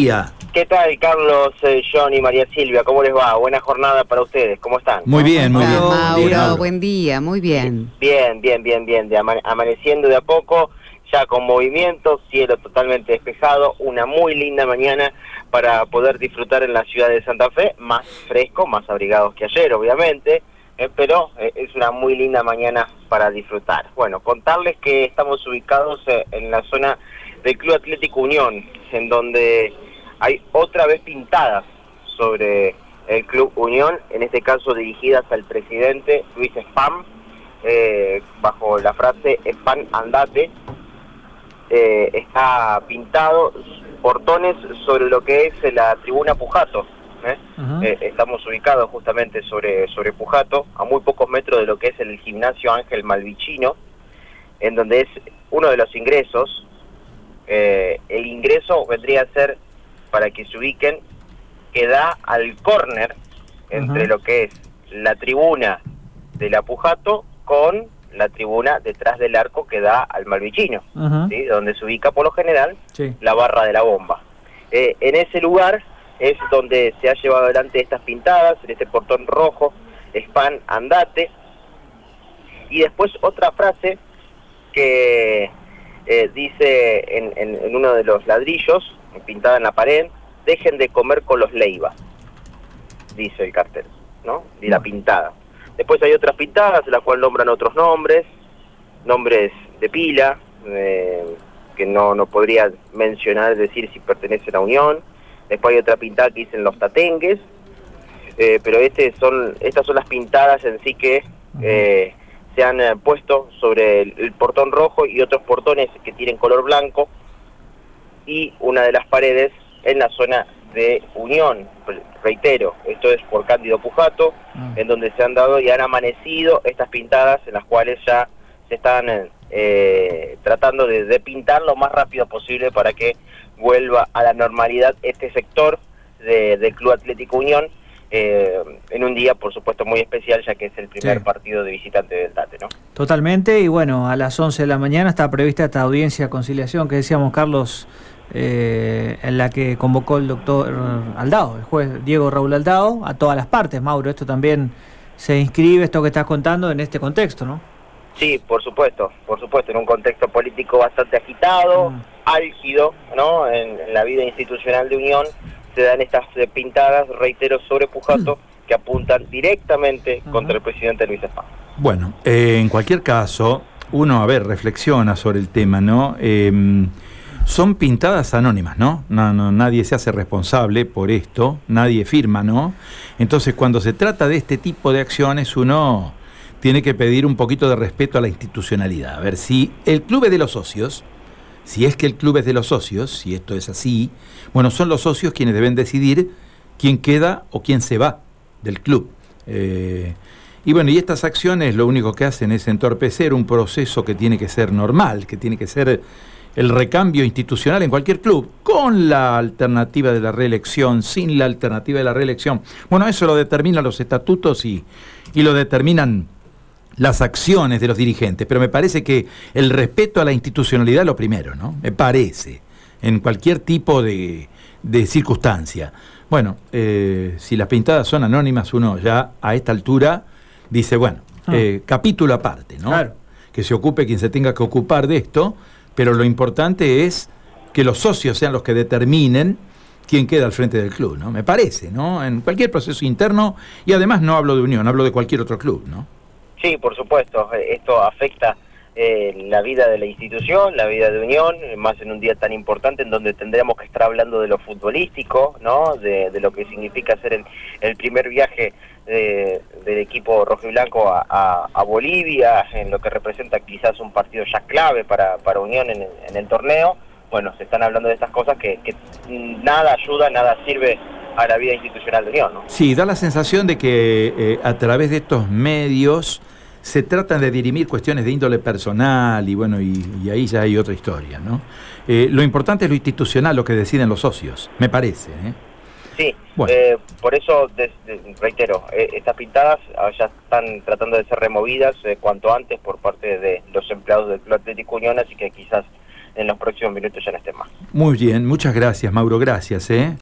día. ¿Qué tal, Carlos, eh, John y María Silvia? ¿Cómo les va? Buena jornada para ustedes. ¿Cómo están? Muy bien, muy bien. Mauro, buen día, muy bien. Bien, bien, bien, bien. De ama- amaneciendo de a poco, ya con movimiento, cielo totalmente despejado, una muy linda mañana para poder disfrutar en la ciudad de Santa Fe, más fresco, más abrigados que ayer, obviamente, eh, pero eh, es una muy linda mañana para disfrutar. Bueno, contarles que estamos ubicados eh, en la zona del Club Atlético Unión, en donde hay otra vez pintadas sobre el Club Unión, en este caso dirigidas al presidente Luis Spam, eh, bajo la frase Spam andate, eh, está pintado portones sobre lo que es la tribuna Pujato. ¿eh? Eh, estamos ubicados justamente sobre, sobre Pujato, a muy pocos metros de lo que es el gimnasio Ángel Malvicino, en donde es uno de los ingresos. Eh, el ingreso vendría a ser, para que se ubiquen, que da al córner entre lo que es la tribuna de la Pujato con la tribuna detrás del arco que da al. ¿sí? donde se ubica por lo general Sí. la barra de la bomba. Eh, en ese lugar es donde se ha llevado adelante estas pintadas, en este portón rojo, Span Andate. Y después otra frase que eh, dice en, en- en uno de los ladrillos, pintada en la pared, dejen de comer con los Leiva, dice el cartel, ¿no? Y la pintada. Después hay otras pintadas, en las cuales nombran otros nombres, nombres de pila, eh, que no, no podría mencionar, decir si pertenecen a Unión. Después hay otra pintada que dicen los tatengues, eh, pero este son, estas son las pintadas en sí que eh, se han eh, puesto sobre el, el portón rojo y otros portones que tienen color blanco y una de las paredes en la zona de Unión, reitero, esto es por Cándido Pujato, Ah. en donde se han dado y han amanecido estas pintadas en las cuales ya se están eh, eh, tratando de, de pintar lo más rápido posible para que vuelva a la normalidad este sector de- del Club Atlético Unión eh, en un día, por supuesto, muy especial, ya que es el primer Sí. partido de visitante del Tate, ¿no? Totalmente, y bueno, a las 11 de la mañana está prevista esta audiencia de conciliación que decíamos, Carlos, eh, en la que convocó el doctor Aldao, el juez Diego Raúl Aldao, a todas las partes. Mauro, esto también se inscribe, esto que estás contando, en este contexto, ¿no? Sí, por supuesto, por supuesto, en un contexto político bastante agitado, Mm. álgido, ¿no? En, en la vida institucional de Unión se dan estas eh, pintadas, reitero, sobre Pujato, que apuntan directamente contra el presidente Luis Espán. Bueno, eh, en cualquier caso, uno, a ver, reflexiona sobre el tema, ¿no? Eh, son pintadas anónimas, ¿no? No, no, Nadie se hace responsable por esto, nadie firma, ¿no? Entonces, cuando se trata de este tipo de acciones, uno tiene que pedir un poquito de respeto a la institucionalidad. A ver, si el club es de los socios, si es que el club es de los socios, si esto es así, bueno, son los socios quienes deben decidir quién queda o quién se va del club. Eh, y bueno, y estas acciones lo único que hacen es entorpecer un proceso que tiene que ser normal, que tiene que ser el recambio institucional en cualquier club, con la alternativa de la reelección, sin la alternativa de la reelección. Bueno, eso lo determinan los estatutos y, y lo determinan las acciones de los dirigentes, pero me parece que el respeto a la institucionalidad es lo primero, ¿no? Me parece, en cualquier tipo de, de circunstancia. Bueno, eh, si las pintadas son anónimas, uno ya a esta altura dice, bueno, Ah. eh, capítulo aparte, ¿no? Claro. Que se ocupe quien se tenga que ocupar de esto, pero lo importante es que los socios sean los que determinen quién queda al frente del club, ¿no? Me parece, ¿no? En cualquier proceso interno, y además no hablo de Unión, hablo de cualquier otro club, ¿no? Sí, por supuesto, eh, esto afecta eh, la vida de la institución, la vida de Unión, eh, más en un día tan importante en donde tendremos que estar hablando de lo futbolístico, ¿no? De, lo que significa hacer el, primer viaje de- del equipo rojo y blanco a, a- a Bolivia, en lo que representa quizás un partido ya clave para, para Unión en, el- torneo. Bueno, se están hablando de estas cosas que, nada ayuda, nada sirve a la vida institucional de Unión, ¿no? Sí, da la sensación de que eh, a través de estos medios se tratan de dirimir cuestiones de índole personal y bueno, y, y ahí ya hay otra historia, ¿no? Eh, lo importante es lo institucional, lo que deciden los socios, me parece. ¿eh? Sí, Bueno. eh, por eso, de- reitero, eh, estas pintadas ah, ya están tratando de ser removidas eh, cuanto antes por parte de los empleados del Club Atlético Unión, así que quizás en los próximos minutos ya no estén más. Muy bien, muchas gracias, Mauro, gracias. ¿eh?